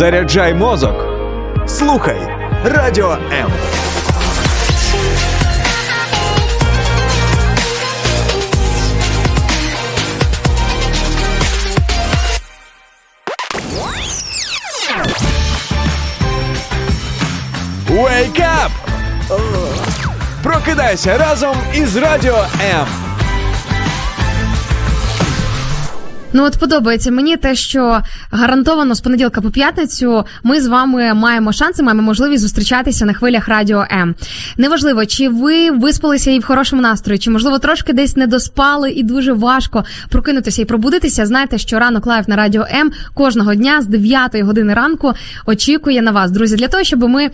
Заряджай мозок. Слухай Радіо М. Wake up! Прокидайся разом із Радіо М. Ну от подобається мені те, що гарантовано з понеділка по п'ятницю ми з вами маємо шанси, маємо можливість зустрічатися на хвилях радіо М. Неважливо, чи ви виспалися і в хорошому настрої, чи можливо трошки десь не доспали і дуже важко прокинутися і пробудитися. Знаєте, що ранок live на радіо М кожного дня з 9 години ранку очікує на вас, друзі, для того, щоб ми.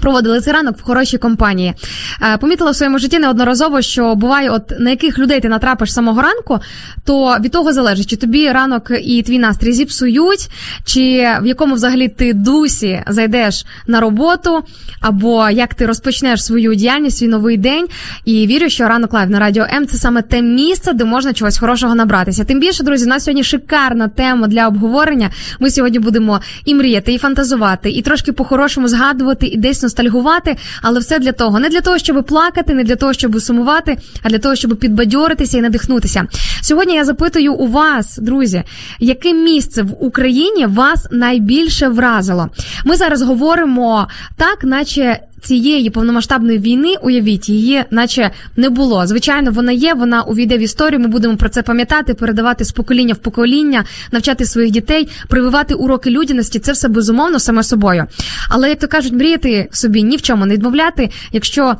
Проводили цей ранок в хорошій компанії. Е, Помітила в своєму житті неодноразово, що буває, от на яких людей ти натрапиш самого ранку, то від того залежить, чи тобі ранок і твій настрій зіпсують, чи в якому взагалі ти дусі зайдеш на роботу, або як ти розпочнеш свою діяльність, свій новий день. І вірю, що ранок live на радіо М це саме те місце, де можна чогось хорошого набратися. Тим більше, друзі, у нас сьогодні шикарна тема для обговорення. Ми сьогодні будемо і мріяти, і фантазувати, і трошки по-хорошому згадувати, і десь ностальгувати, але все для того, не для того, щоб плакати, не для того, щоб сумувати, а для того, щоб підбадьоритися і надихнутися. Сьогодні я запитую у вас, друзі, яке місце в Україні вас найбільше вразило? Ми зараз говоримо так, наче. Цієї повномасштабної війни, уявіть, її, наче не було. Звичайно, вона є, вона увійде в історію. Ми будемо про це пам'ятати, передавати з покоління в покоління, навчати своїх дітей, прививати уроки людяності. Це все безумовно саме собою. Але як то кажуть, мріяти собі ні в чому не відмовляти. Якщо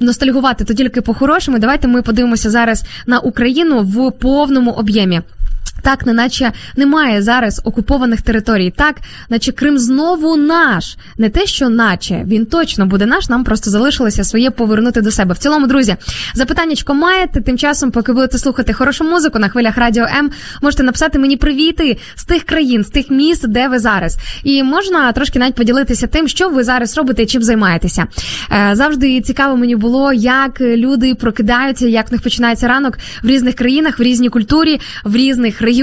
ностальгувати, то тільки по-хорошому. Давайте ми подивимося зараз на Україну в повному об'ємі. Так, неначе немає зараз окупованих територій. Так, наче Крим знову наш. Не те, що наче він точно буде наш. Нам просто залишилося своє повернути до себе. В цілому, друзі, запитаннячко маєте. Тим часом, поки будете слухати хорошу музику на хвилях радіо М, можете написати мені привіти з тих країн, з тих міст, де ви зараз. І можна трошки навіть поділитися тим, що ви зараз робите і чим займаєтеся. Е, Завжди цікаво мені було, як люди прокидаються, як в них починається ранок в різних країнах, в різній культурі, в різних регіонах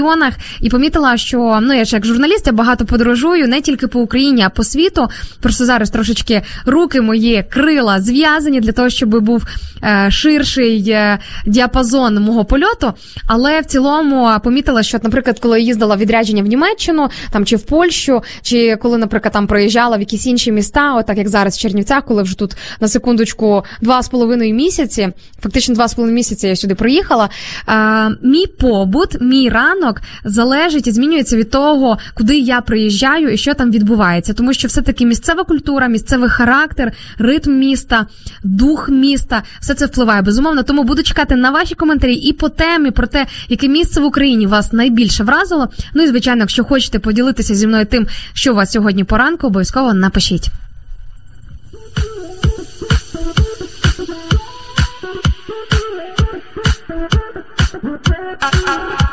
і помітила, що ну я ж як журналіст я багато подорожую не тільки по Україні, а по світу. Просто зараз трошечки руки мої крила зв'язані для того, щоб був е, ширший е, діапазон мого польоту. Але в цілому помітила, що, наприклад, коли їздила відрядження в Німеччину, там чи в Польщу, чи коли, наприклад, там проїжджала в якісь інші міста, отак як зараз в Чернівцях, коли вже тут на секундочку два з половиною місяці, фактично два з половиною місяці я сюди приїхала. Е, мій побут, мій ранок залежить і змінюється від того, куди я приїжджаю і що там відбувається. Тому що все-таки місцева культура, місцевий характер, ритм міста, дух міста, все це впливає безумовно. Тому буду чекати на ваші коментарі і по темі про те, яке місце в Україні вас найбільше вразило. Ну і звичайно, якщо хочете поділитися зі мною тим, що у вас сьогодні поранку, обов'язково напишіть. You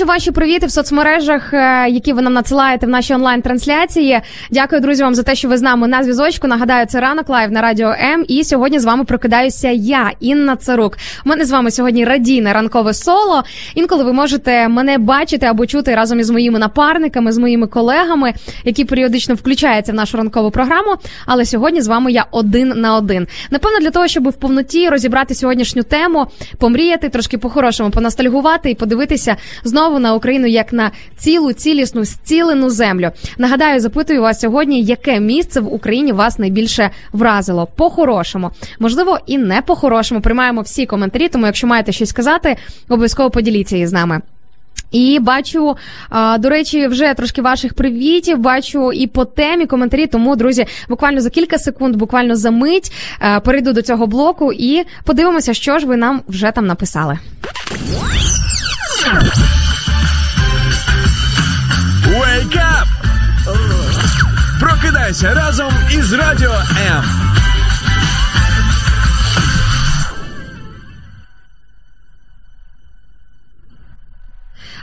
Бачу ваші привіти в соцмережах, е, які ви нам надсилаєте в нашій онлайн-трансляції. Дякую, друзі, вам за те, що ви з нами на зв'язочку. Нагадаю, це ранок live на радіо М. І сьогодні з вами прокидаюся я, Інна Царук. У мене з вами сьогодні радійне ранкове соло. Інколи ви можете мене бачити або чути разом із моїми напарниками, з моїми колегами, які періодично включаються в нашу ранкову програму. Але сьогодні з вами я один на один. Напевно, для того, щоб в повноті розібрати сьогоднішню тему, помріяти, трошки по-хорошому понастальгувати і подивитися знову на Україну як на цілу, цілісну, зцілену землю. Нагадаю, запитую вас сьогодні, яке місце в Україні вас найбільше вразило? По-хорошому, можливо, і не по-хорошому. Приймаємо всі коментарі, тому якщо маєте щось сказати, обов'язково поділіться із нами. І бачу, до речі, вже трошки ваших привітів. Бачу і по темі коментарі. Тому, друзі, буквально за кілька секунд, буквально за мить е, перейду до цього блоку і подивимося, що ж ви нам вже там написали. Wake up! Прокидайся разом із Радіо М.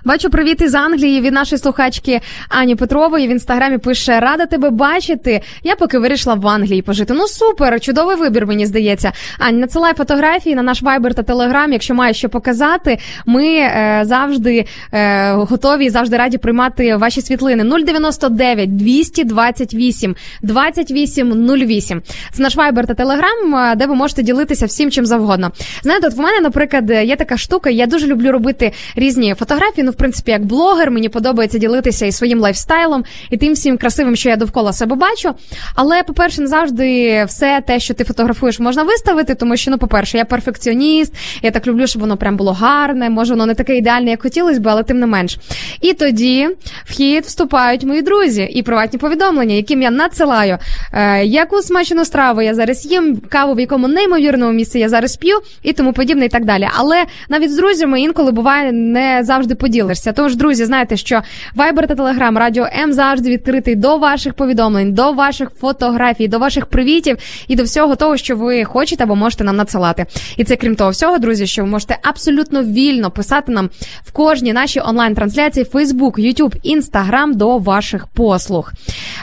Бачу привіт із Англії від нашої слухачки Ані Петрової. В інстаграмі пише: Рада тебе бачити. Я поки вирішила в Англії пожити. Ну супер, чудовий вибір, мені здається. Ані, надсилай фотографії на наш вайбер та телеграм. Якщо маєш що показати, ми е, завжди е, готові і завжди раді приймати ваші світлини. 099 228 28 08. Це наш вайбер та телеграм, де ви можете ділитися всім чим завгодно. Знаєте, от в мене, наприклад, є така штука. Я дуже люблю робити різні фотографії. Ну, принципі, як блогер, мені подобається ділитися і своїм лайфстайлом, і тим всім красивим, що я довкола себе бачу. Але, по-перше, не завжди все те, що ти фотографуєш, можна виставити, тому що, ну, по-перше, я перфекціоніст, я так люблю, щоб воно прям було гарне, може, воно не таке ідеальне, як хотілося б, але тим не менш. І тоді в хід вступають мої друзі і приватні повідомлення, яким я надсилаю, е, яку смачену страву я зараз їм, каву, в якому неймовірному місці я зараз п'ю, і тому подібне, і так далі. Але навіть з друзями інколи буває не завжди поділишся. Тож, друзі, знаєте, що Viber та Telegram, Радіо М завжди відкритий до ваших повідомлень, до ваших фотографій, до ваших привітів і до всього того, що ви хочете або можете нам надсилати. І це крім того всього, друзі, що ви можете абсолютно вільно писати нам в кожній нашій онлайн-трансляції Facebook, YouTube, Instagram до ваших послуг.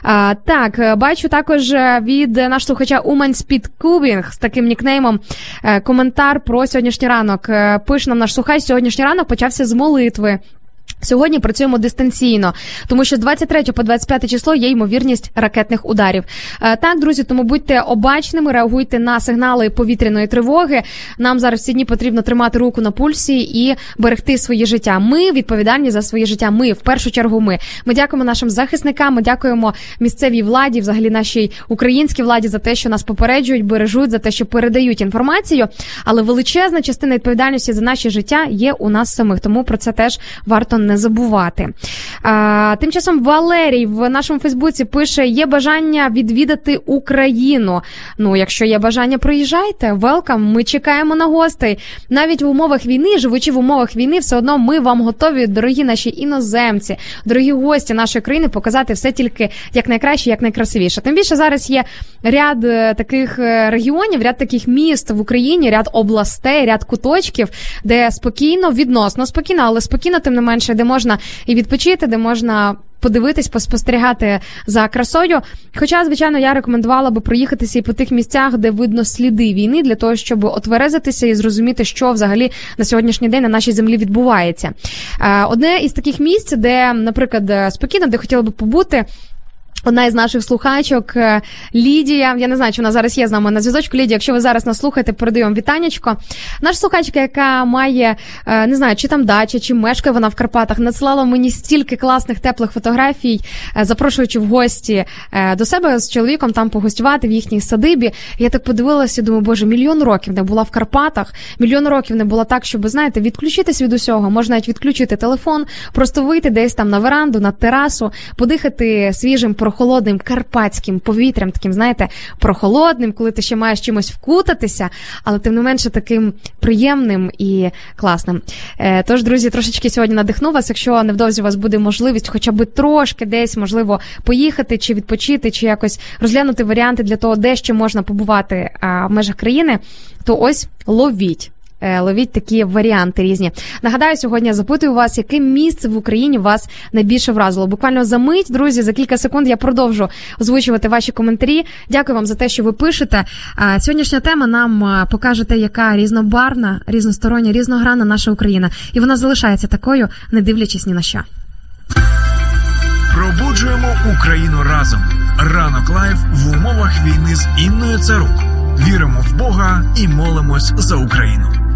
А, так, е, бачу також е, від нашого слухача Speed Cubing з таким нікнеймом е, коментар про сьогоднішній ранок. Пише нам наш слухач, сьогоднішній ранок почався з молитви. Сьогодні працюємо дистанційно, тому що з 23 по 25 число є ймовірність ракетних ударів. Е, Так, друзі, тому будьте обачними, реагуйте на сигнали повітряної тривоги. Нам зараз ці дні потрібно тримати руку на пульсі і берегти своє життя. Ми відповідальні за своє життя. Ми в першу чергу. Ми ми дякуємо нашим захисникам. Ми дякуємо місцевій владі, взагалі нашій українській владі за те, що нас попереджують, бережуть, за те, що передають інформацію. Але величезна частина відповідальності за наше життя є у нас самих. Тому про це теж варто не забувати. А, тим часом Валерій в нашому Фейсбуці пише: є бажання відвідати Україну. Ну, якщо є бажання, приїжджайте. Велкам. Ми чекаємо на гостей. Навіть в умовах війни, живучи в умовах війни, все одно ми вам готові, дорогі наші іноземці, дорогі гості нашої країни, показати все тільки як найкраще, як найкрасивіше. Тим більше зараз є ряд е, таких е, регіонів, ряд таких міст в Україні, ряд областей, ряд куточків, де спокійно, відносно спокійно, але спокійно, тим не менше, де можна і відпочити, де можна. Подивитись, поспостерігати за красою. Хоча, звичайно, я рекомендувала би проїхатися і по тих місцях, де видно сліди війни, для того, щоб отверезитися і зрозуміти, що взагалі на сьогоднішній день на нашій землі відбувається. Е, Одне із таких місць, де, наприклад, е, спокійно, де хотіла би побути. Одна із наших слухачок е, Лідія. Я не знаю, чи вона зараз є з нами на зв'язочку. Лідія, якщо ви зараз нас слухаєте, передаю вам вітанечко. Наша слухачка, яка має е, не знаю, чи там дача, чи мешкає вона в Карпатах, надсилала мені стільки класних теплих фотографій, е, запрошуючи в гості до себе з чоловіком там погостювати в їхній садибі. Я так подивилася, думаю, боже, мільйон років не була в Карпатах, мільйон років не було так, щоб знаєте, відключитись від усього. Можна навіть відключити телефон, просто вийти десь там на веранду, на терасу, подихати свіжим прохолодним карпатським повітрям, таким, знаєте, прохолодним, коли ти ще маєш чимось вкутатися, але тим не менше таким приємним і класним. Е, Тож, друзі, трошечки сьогодні надихну вас. Якщо невдовзі у вас буде можливість, хоча б трошки десь можливо поїхати чи відпочити, чи якось розглянути варіанти для того, де ще можна побувати в межах країни, то ось ловіть. Е, ловіть такі варіанти різні. Нагадаю, сьогодні запитую вас, яке місце в Україні вас найбільше вразило. Буквально за мить, друзі, за кілька секунд я продовжу озвучувати ваші коментарі. Дякую вам за те, що ви пишете. Сьогоднішня тема нам покаже те, яка різнобарна, різностороння, різногранна наша Україна, і вона залишається такою, не дивлячись ні на що. Пробуджуємо Україну разом. Ранок live в умовах війни з Інною Царук. Віримо в Бога і молимось за Україну.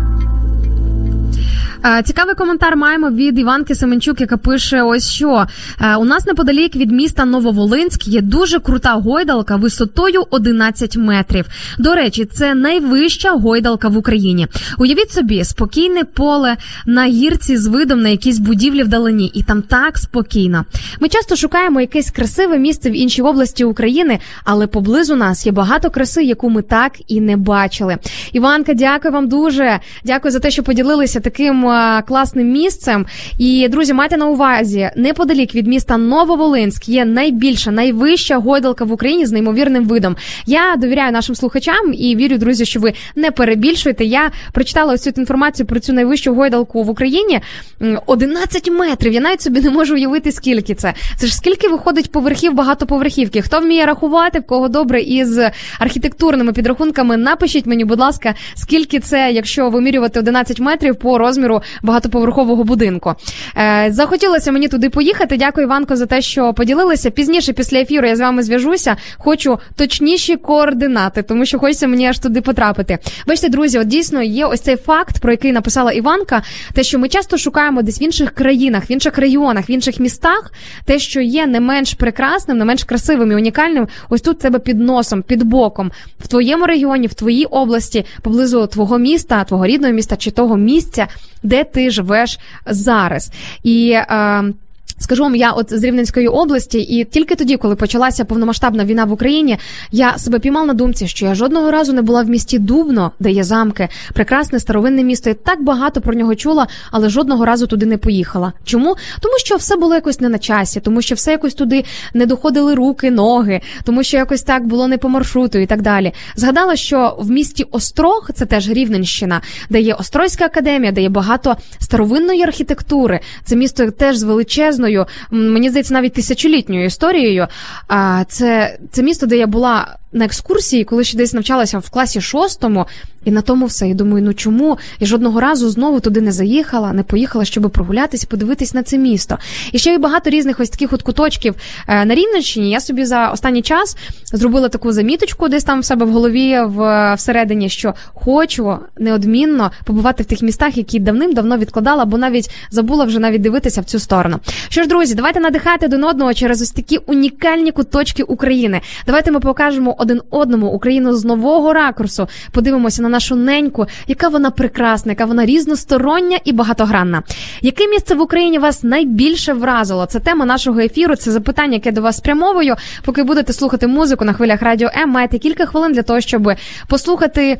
Е, Цікавий коментар маємо від Іванки Семенчук, яка пише: ось що е, у нас неподалік від міста Нововолинськ є дуже крута гойдалка висотою 11 метрів. До речі, це найвища гойдалка в Україні. Уявіть собі, спокійне поле на гірці з видом на якісь будівлі вдалині, і там так спокійно. Ми часто шукаємо якесь красиве місце в іншій області України, але поблизу нас є багато краси, яку ми так і не бачили. Іванка, дякую вам дуже. Дякую за те, що поділилися таким е, класним місцем. І друзі, майте на увазі, неподалік від міста Нововолинськ є найбільша, найвища гойдалка в Україні з неймовірним видом. Я довіряю нашим слухачам і вірю, друзі, що ви не перебільшуєте. Я прочитала ось цю інформацію про цю найвищу гойдалку в Україні. М, 11 метрів. Я навіть собі не можу уявити, скільки це. Це ж скільки виходить поверхів багатоповерхівки. Хто вміє рахувати, в кого добре із архітектурними підрахунками, напишіть мені, будь ласка, скільки це, якщо вимірювати 11 метрів по розміру багатоповерхового будинку. Е, захотілося мені туди поїхати. Дякую, Іванко, за те, що поділилися. Пізніше, після ефіру, я з вами зв'яжуся. Хочу точніші координати, тому що хочеться мені аж туди потрапити. Бачите, друзі, от дійсно є ось цей факт, про який написала Іванка. Те, що ми часто шукаємо десь в інших країнах, в інших регіонах, в інших містах, те, що є не менш прекрасним, не менш красивим і унікальним, ось тут в тебе під носом, під боком, в твоєму регіоні, в твоїй області, поблизу твого міста, твого рідного міста чи того місця, де ти живеш зараз. І е, Скажу вам, я от з Рівненської області, і тільки тоді, коли почалася повномасштабна війна в Україні, я себе піймав на думці, що я жодного разу не була в місті Дубно, де є замки, прекрасне старовинне місто. Я так багато про нього чула, але жодного разу туди не поїхала. Чому? Тому що все було якось не на часі, тому що все якось туди не доходили руки, ноги, тому що якось так було не по маршруту і так далі. Згадала, що в місті Острог, це теж Рівненщина, де є Острозька академія, де є багато старовинної архітектури. Це місто теж з величезною, мені здається, навіть тисячолітньою історією. Це, це місто, де я була на екскурсії, коли ще десь навчалася в класі шостому, і на тому все. І думаю, ну чому я жодного разу знову туди не заїхала, не поїхала, щоб прогулятися, подивитись на це місто. І ще є багато різних ось таких от куточків е, на Рівненщині. Я собі за останній час зробила таку заміточку, десь там в себе в голові в всередині, що хочу неодмінно побувати в тих містах, які давним-давно відкладала, бо навіть забула вже навіть дивитися в цю сторону. Що ж, друзі, давайте надихати один одного через ось такі унікальні куточки України. Давайте ми покажемо один одному Україну з нового ракурсу. Подивимося на нашу неньку, яка вона прекрасна, яка вона різностороння і багатогранна. Яке місце в Україні вас найбільше вразило? Це тема нашого ефіру. Це запитання, яке до вас спрямовую. Поки будете слухати музику на хвилях радіо М, маєте кілька хвилин для того, щоб послухати.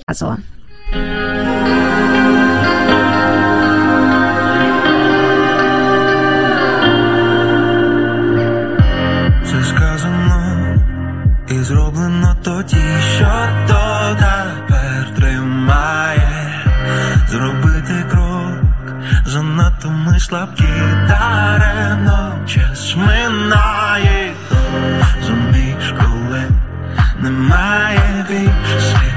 Слабкі даремно час минає. Зумієш, коли немає більше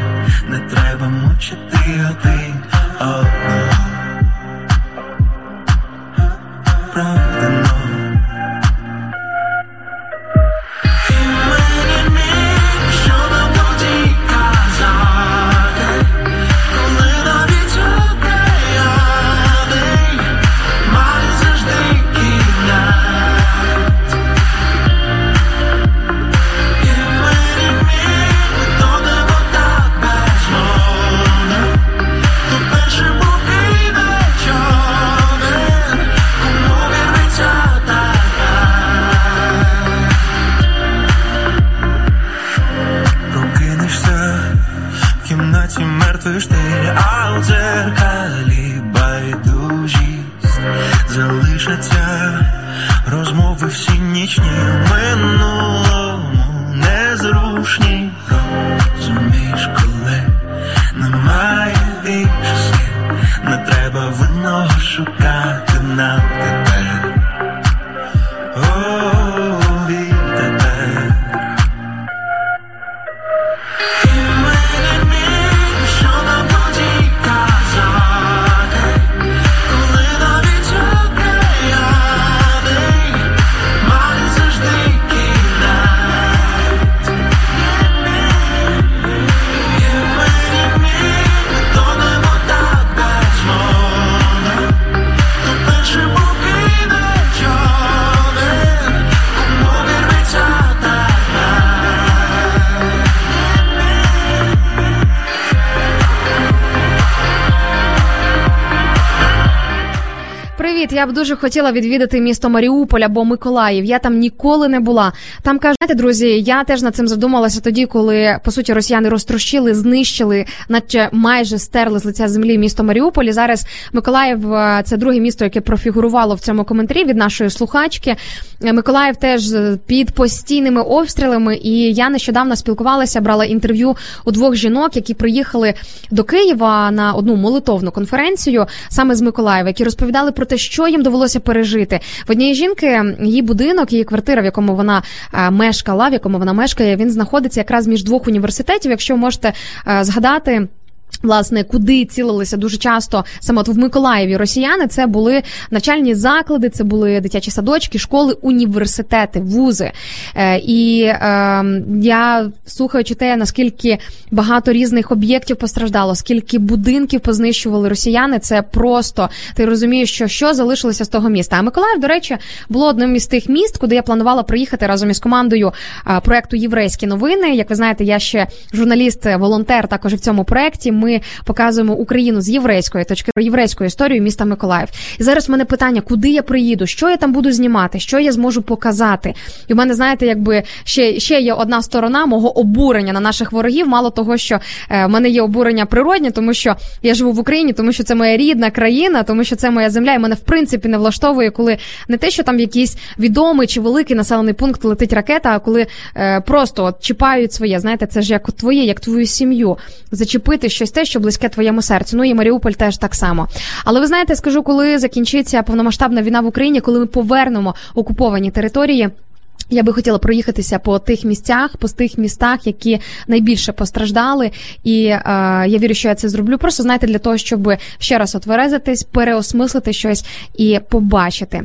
не треба мучити один я б дуже хотіла відвідати місто Маріуполь або Миколаїв. Я там ніколи не була. Там кажуть, знаєте, друзі, я теж над цим задумалася тоді, коли по суті росіяни розтрощили, знищили, наче майже стерли з лиця землі місто Маріуполь. І зараз Миколаїв е, це друге місто, яке профігурувало в цьому коментарі від нашої слухачки. Е, Миколаїв теж е, під постійними обстрілами. І я нещодавно спілкувалася, брала інтерв'ю у двох жінок, які приїхали до Києва на одну молитовну конференцію саме з Миколаєва, які розповідали про те, що їм довелося пережити. В однієї жінки її будинок, її квартира, в якому вона е, мешкала, в якому вона мешкає, він знаходиться якраз між двох університетів. Якщо можете е, згадати. Власне, куди цілилися дуже часто саме от в Миколаєві росіяни, це були навчальні заклади, це були дитячі садочки, школи, університети, вузи. Е, і е, я слухаючи те, наскільки багато різних об'єктів постраждало, скільки будинків познищували росіяни, це просто ти розумієш, що що залишилося з того міста. А Миколаїв, до речі, було одним із тих міст, куди я планувала приїхати разом із командою е, проекту Єврейські новини. Як ви знаєте, я ще журналіст, волонтер також в цьому проекті. Ми показуємо Україну з єврейської точки єврейської історії міста Миколаїв. І зараз в мене питання, куди я приїду, що я там буду знімати, що я зможу показати. І в мене, знаєте, якби ще, ще є одна сторона мого обурення на наших ворогів. Мало того, що е, в мене є обурення природнє, тому що я живу в Україні, тому що це моя рідна країна, тому що це моя земля, і мене в принципі не влаштовує, коли не те, що там якийсь відомий чи великий населений пункт летить ракета, а коли е, просто от чіпають своє. Знаєте, це ж як твоє, як твою сім'ю, зачепити щось те, що близьке твоєму серцю. Ну і Маріуполь теж так само. Але ви знаєте, скажу, коли закінчиться повномасштабна війна в Україні, коли ми повернемо окуповані території. Я би хотіла проїхатися по тих місцях, по тих містах, які найбільше постраждали, і е, я вірю, що я це зроблю. Просто знаєте, для того, щоб ще раз отверезитись, переосмислити щось і побачити.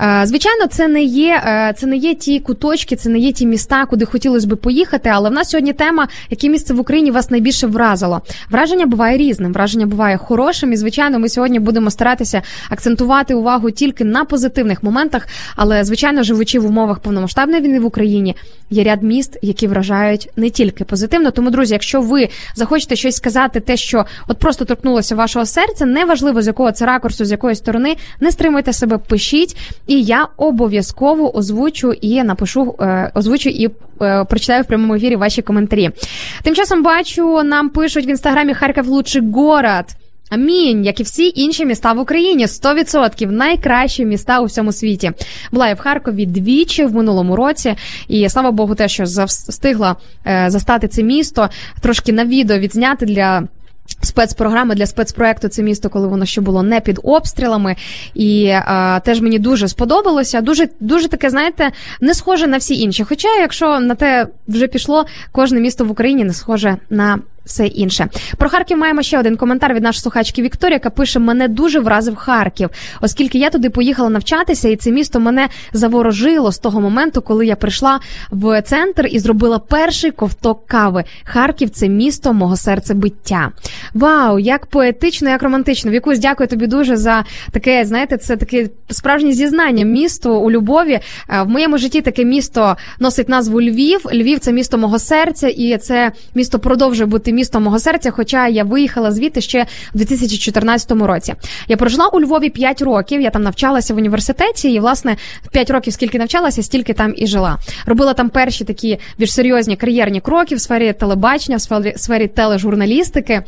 Е, звичайно, це не є е, це не є ті куточки, це не є ті міста, куди хотілося би поїхати. Але в нас сьогодні тема, яке місце в Україні вас найбільше вразило. Враження буває різним, враження буває хорошим. І звичайно, ми сьогодні будемо старатися акцентувати увагу тільки на позитивних моментах, але звичайно, живучи в умовах повномасштабної війни в Україні, є ряд міст, які вражають не тільки позитивно. Тому, друзі, якщо ви захочете щось сказати, те, що от просто торкнулося вашого серця, неважливо з якого це ракурсу, з якої сторони, не стримуйте себе, пишіть, і я обов'язково озвучу і напишу, е, озвучу і е, прочитаю в прямому ефірі ваші коментарі. Тим часом бачу, нам пишуть в інстаграмі Харків лучший город. Амінь, як і всі інші міста в Україні, 100% найкращі міста у всьому світі. Була я в Харкові двічі в минулому році, і слава Богу, те, що встигла е, застати це місто, трошки на відео відзняти для. Спецпрограми для спецпроекту це місто, коли воно ще було не під обстрілами, і е, теж мені дуже сподобалося. Дуже дуже таке, знаєте, не схоже на всі інші. Хоча, якщо на те вже пішло, кожне місто в Україні не схоже на все інше. Про Харків маємо ще один коментар від нашої слухачки Вікторія, яка пише: мене дуже вразив Харків, оскільки я туди поїхала навчатися, і це місто мене заворожило з того моменту, коли я прийшла в центр і зробила перший ковток кави. Харків це місто мого серцебиття. Вау, як поетично, як романтично. Вікусь, дякую тобі дуже за таке. Знаєте, це таке справжнє зізнання місту у любові. Е, В моєму житті таке місто носить назву Львів. Львів це місто мого серця, і це місто продовжує бути містом мого серця. Хоча я виїхала звідти ще в 2014 році. Я прожила у Львові 5 років. Я там навчалася в університеті, і власне 5 років, скільки навчалася, стільки там і жила. Робила там перші такі більш серйозні кар'єрні кроки в сфері телебачення, в сфері, сфері тележурналістики.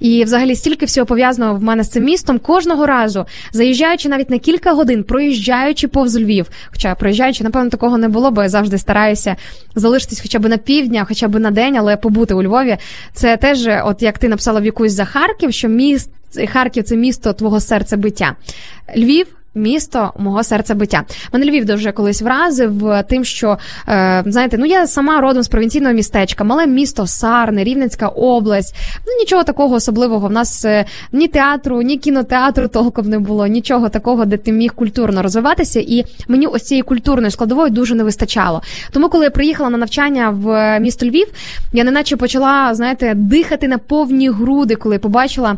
І взагалі стільки всього пов'язаного в мене з цим містом. Кожного разу заїжджаючи навіть на кілька годин, проїжджаючи повз Львів. Хоча проїжджаючи, напевно, такого не було, бо я завжди стараюся залишитись хоча б на півдня, хоча б на день, але побути у Львові. Це теж, от як ти написала в якусь за Харків, що міст Харків це місто твого серця биття. Львів. Місто мого серця биття. Мене Львів дуже колись вразив е, тим, що е, знаєте, ну я сама родом з провінційного містечка, мале місто Сарни, Рівненська область. Ну нічого такого особливого. В нас е, ні театру, ні кінотеатру толком не було, нічого такого, де ти міг культурно розвиватися. І мені ось цієї культурної складової дуже не вистачало. Тому, коли я приїхала на навчання в е, місто Львів, я неначе почала, знаєте, дихати на повні груди, коли побачила.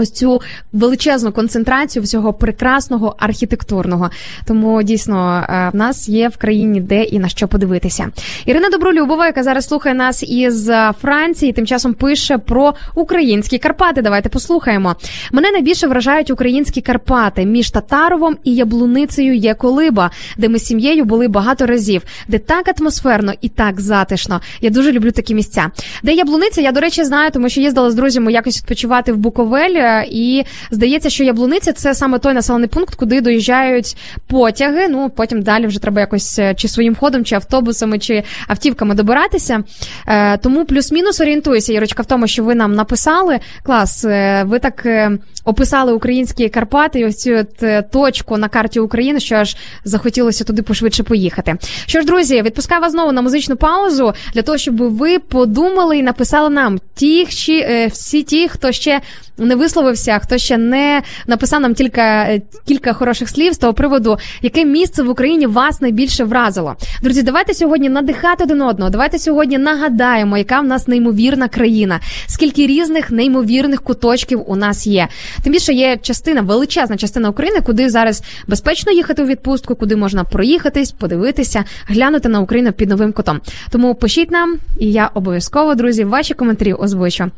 Ось цю величезну концентрацію всього прекрасного архітектурного. Тому дійсно е, в нас є в країні де і на що подивитися. Ірина Добролюбова, яка зараз слухає нас із Франції, тим часом пише про українські Карпати. Давайте послухаємо. Мене найбільше вражають українські Карпати між Татаровом і Яблуницею є колиба, де ми з сім'єю були багато разів, де так атмосферно і так затишно. Я дуже люблю такі місця. Де Яблуниця, я до речі знаю, тому що їздила з друзями якось відпочивати в Буковель, і здається, що Яблуниця це саме той населений пункт, куди доїжджають потяги. Ну потім далі вже треба якось е, чи своїм ходом, чи автобусами, чи автівками добиратися. Е, Тому плюс-мінус орієнтуюся, Ірочка, в тому, що ви нам написали. Клас, е, ви так е, описали українські Карпати, і ось цю е, точку на карті України, що аж захотілося туди пошвидше поїхати. Що ж, друзі, відпускаю вас знову на музичну паузу для того, щоб ви подумали і написали нам ті, е, всі ті, хто ще не висловився, хто ще не написав нам тільки е, кілька хороших слів з того приводу, яке місце в Україні вас найбільше вразило. Друзі, давайте сьогодні надихати один одного. Давайте сьогодні нагадаємо, яка в нас неймовірна країна, скільки різних неймовірних куточків у нас є. Тим більше є частина, величезна частина України, куди зараз безпечно їхати у відпустку, куди можна проїхатись, подивитися, глянути на Україну під новим кутом. Тому пишіть нам, і я обов'язково, друзі, ваші коментарі озвучу.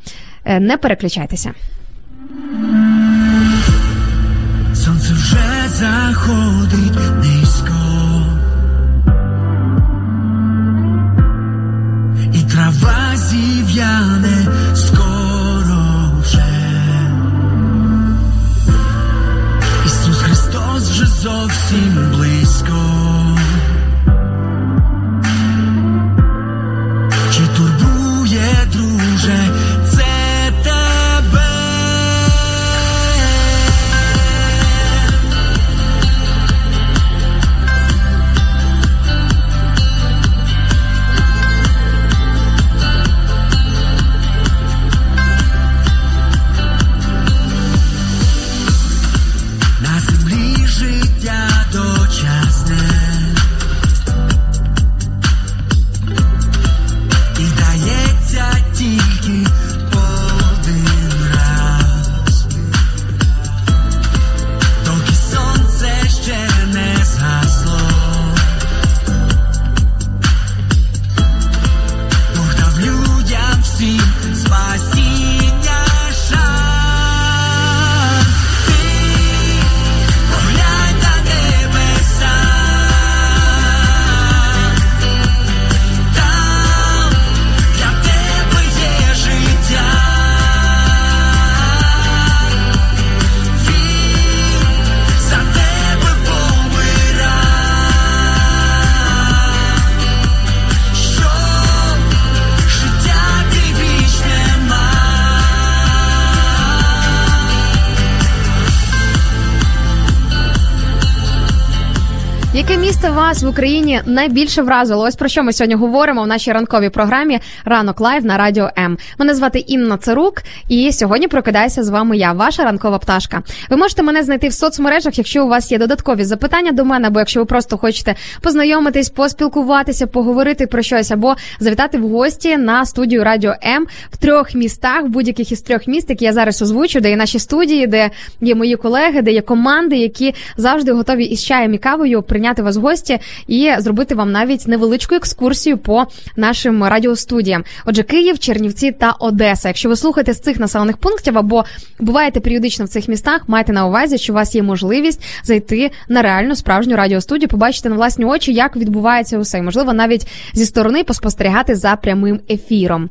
Е, Не переключайтеся. Сонце вже заходить низько. І трава зів'яне скоро вже. Ісус Христос вже зовсім близько. Вас в Україні найбільше вразило? Ось про що ми сьогодні говоримо в нашій ранковій програмі Ранок Live на радіо М. Мене звати Інна Царук, і сьогодні прокидаюся з вами я, ваша ранкова пташка. Ви можете мене знайти в соцмережах, якщо у вас є додаткові запитання до мене, або якщо ви просто хочете познайомитись, поспілкуватися, поговорити про щось, або завітати в гості на студію Радіо М в трьох містах, будь-яких із трьох міст, які я зараз озвучу, де є наші студії, де є мої колеги, де є команди, які завжди готові із чаєм і кавою прийняти вас в гості і зробити вам навіть невеличку екскурсію по нашим радіостудіям. Отже, Київ, Чернівці та Одеса. Якщо ви слухаєте з цих населених пунктів або буваєте періодично в цих містах, майте на увазі, що у вас є можливість зайти на реальну справжню радіостудію, побачити на власні очі, як відбувається усе, можливо, навіть зі сторони поспостерігати за прямим ефіром.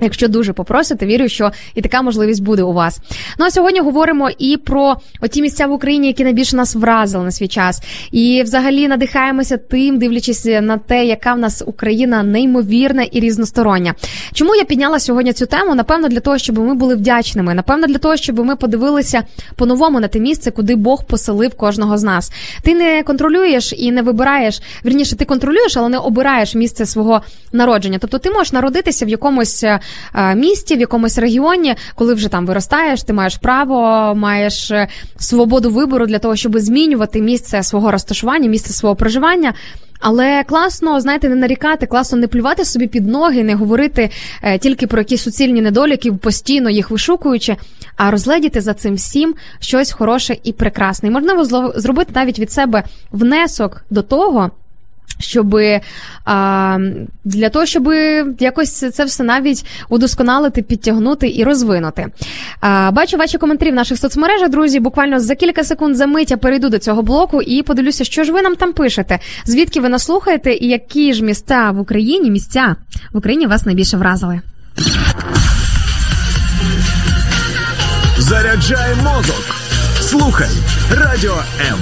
Якщо дуже попросите, вірю, що і така можливість буде у вас. Ну а сьогодні говоримо і про оті місця в Україні, які найбільше нас вразили на свій час, і взагалі надихаємося тим, дивлячись на те, яка в нас Україна неймовірна і різностороння. Чому я підняла сьогодні цю тему? Напевно, для того, щоб ми були вдячними. Напевно, для того, щоб ми подивилися по-новому на те місце, куди Бог поселив кожного з нас. Ти не контролюєш і не вибираєш. Вірніше, ти контролюєш, але не обираєш місце свого народження. Тобто, ти можеш народитися в якомусь е, місті, в якомусь регіоні, коли вже там виростаєш, ти маєш право, маєш е, свободу вибору для того, щоб змінювати місце свого розташування, місце свого проживання. Але класно, знаєте, не нарікати, класно не плювати собі під ноги, не говорити е, тільки про якісь суцільні недоліки, постійно їх вишукуючи, а розгледіти за цим всім щось хороше і прекрасне. І можливо зробити навіть від себе внесок до того. Щоб а, для того, щоб якось це все навіть удосконалити, підтягнути і розвинути. А, бачу ваші коментарі в наших соцмережах, друзі. Буквально за кілька секунд за мить я перейду до цього блоку і подивлюся, що ж ви нам там пишете. Звідки ви нас слухаєте, і які ж міста в Україні, місця в Україні вас найбільше вразили. Заряджай мозок. Слухай Радіо М.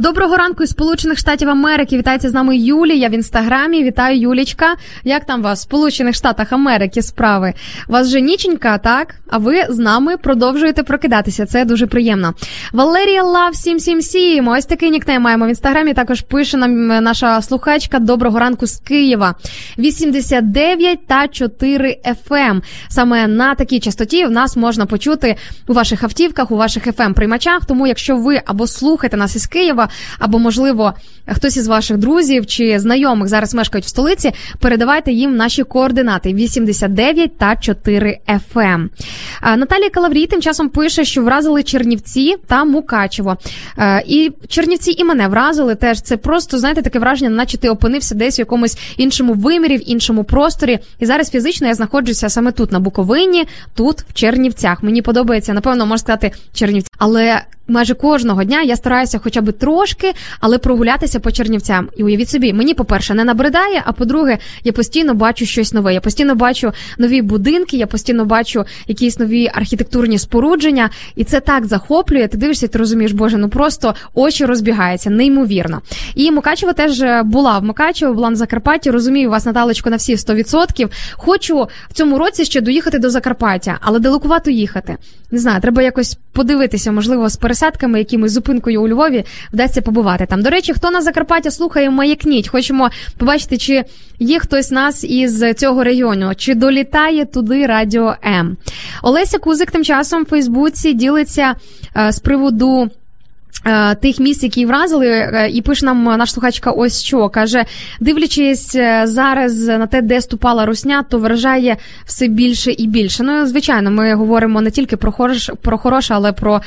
Доброго ранку із Сполучених Штатів Америки. Вітається з нами Юлія в інстаграмі. Вітаю, Юлічка. Як там вас в Сполучених Штатах Америки справи? Вас же ніченька, так? А ви з нами продовжуєте прокидатися. Це дуже приємно. Валерія Лав 777. Ось такий нікнейм маємо в інстаграмі. Також пише нам наша слухачка. Доброго ранку з Києва. 89 та 4 FM. Саме на такій частоті в нас можна почути у ваших автівках, у ваших fm приймачах. Тому, якщо ви або слухаєте нас із Києва, або можливо хтось із ваших друзів чи знайомих зараз мешкають в столиці, передавайте їм наші координати 89 та 4 FM. Наталія Калаврій тим часом пише, що вразили Чернівці та Мукачево. І Чернівці і мене вразили теж. Це просто знаєте таке враження, наче ти опинився десь в якомусь іншому вимірі, в іншому просторі. І зараз фізично я знаходжуся саме тут, на Буковині, тут в Чернівцях. Мені подобається, напевно, можна сказати, Чернівці, але. Майже кожного дня я стараюся хоча б трошки, але прогулятися по Чернівцям. І уявіть собі, мені, по-перше, не набридає, а по-друге, я постійно бачу щось нове. Я постійно бачу нові будинки, я постійно бачу якісь нові архітектурні спорудження, і це так захоплює. Ти дивишся, ти розумієш, боже, ну просто очі розбігаються, неймовірно. І Мукачево теж е, була в Мукачево, була на Закарпатті. Розумію вас, Наталочко, на всі 100%. Хочу в цьому році ще доїхати до Закарпаття, але далекувато їхати. Не знаю, треба якось подивитися, можливо, з пересадками, якимось зупинкою у Львові вдасться побувати там. До речі, хто на Закарпаття слухає, маякніть. Хочемо побачити, чи є хтось нас із цього регіону, чи долітає туди радіо М. Олеся Кузик тим часом в Фейсбуці ділиться е, з приводу. е, Тих місць, які вразили, е, і пише нам наш слухачка ось що каже: дивлячись зараз на те, де ступала русня, то вражає все більше і більше. Ну, звичайно, ми говоримо не тільки про хороше, про хороше, але про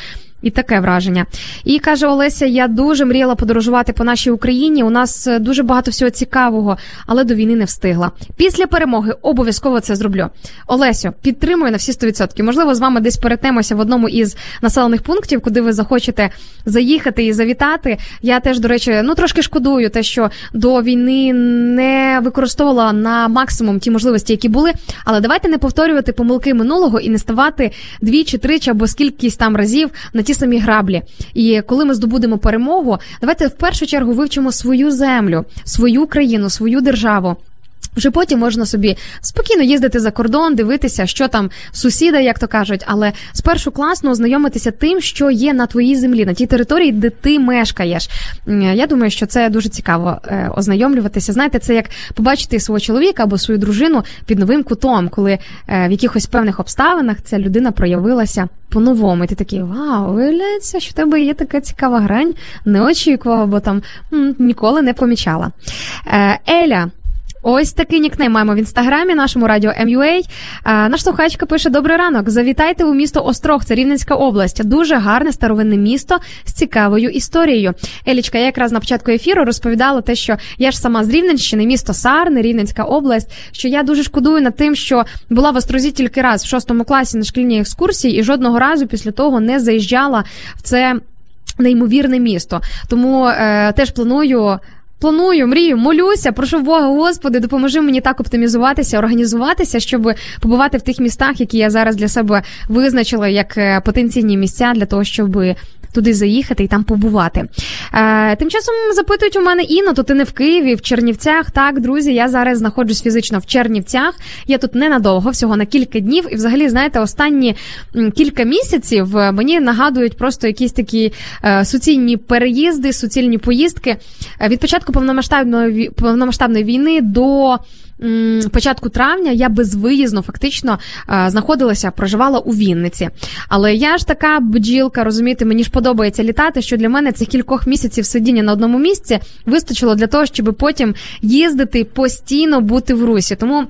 і таке враження. І каже Олеся: я дуже мріяла подорожувати по нашій Україні. У нас е, дуже багато всього цікавого, але до війни не встигла. Після перемоги обов'язково це зроблю. Олесю, підтримую на всі 100%. Можливо, з вами десь перетнемося в одному із населених пунктів, куди ви захочете заїхати і завітати. Я теж, до речі, ну трошки шкодую, те, що до війни не використовувала на максимум ті можливості, які були. Але давайте не повторювати помилки минулого і не ставати двічі, тричі або скількись там разів на ті самі граблі. І коли ми здобудемо перемогу, давайте в першу чергу вивчимо свою землю, свою країну, свою державу. Вже потім можна собі спокійно їздити за кордон, дивитися, що там сусіда, як то кажуть, але спершу класно ознайомитися тим, що є на твоїй землі, на тій території, де ти мешкаєш. Я думаю, що це дуже цікаво е, ознайомлюватися. Знаєте, це як побачити свого чоловіка або свою дружину під новим кутом, коли е, в якихось певних обставинах ця людина проявилася по-новому. І ти такий вау, виявляється, що в тебе є така цікава грань, не очікував, бо там ніколи не помічала. Е, Еля. Ось такий нікнейм маємо в інстаграмі, нашому радіо MUA. А, наш слухачка пише: Добрий ранок. Завітайте у місто Острог, це Рівненська область. Дуже гарне старовинне місто з цікавою історією. Елічка, я якраз на початку ефіру розповідала те, що я ж сама з Рівненщини, місто Сарни, Рівненська область. Що я дуже шкодую над тим, що була в Острозі тільки раз в шостому класі на шкільній екскурсії, і жодного разу після того не заїжджала в це неймовірне місто. Тому е, теж планую. Планую, мрію, молюся, прошу Бога, Господи, допоможи мені так оптимізуватися, організуватися, щоб побувати в тих містах, які я зараз для себе визначила як е, потенційні місця для того, щоб туди заїхати і там побувати. Е, тим часом запитують у мене Інно, то ти не в Києві, в Чернівцях. Так, друзі, я зараз знаходжусь фізично в Чернівцях. Я тут ненадовго, всього на кілька днів. І, взагалі, знаєте, останні кілька місяців е, мені нагадують просто якісь такі е, суцільні переїзди, суцільні поїздки. Е, від початку повномасштабної повномасштабної війни до початку травня я безвиїзно фактично е, знаходилася, проживала у Вінниці. Але я ж така бджілка, розумієте, мені ж подобається літати, що для мене цих кількох місяців сидіння на одному місці вистачило для того, щоб потім їздити постійно бути в русі. Тому.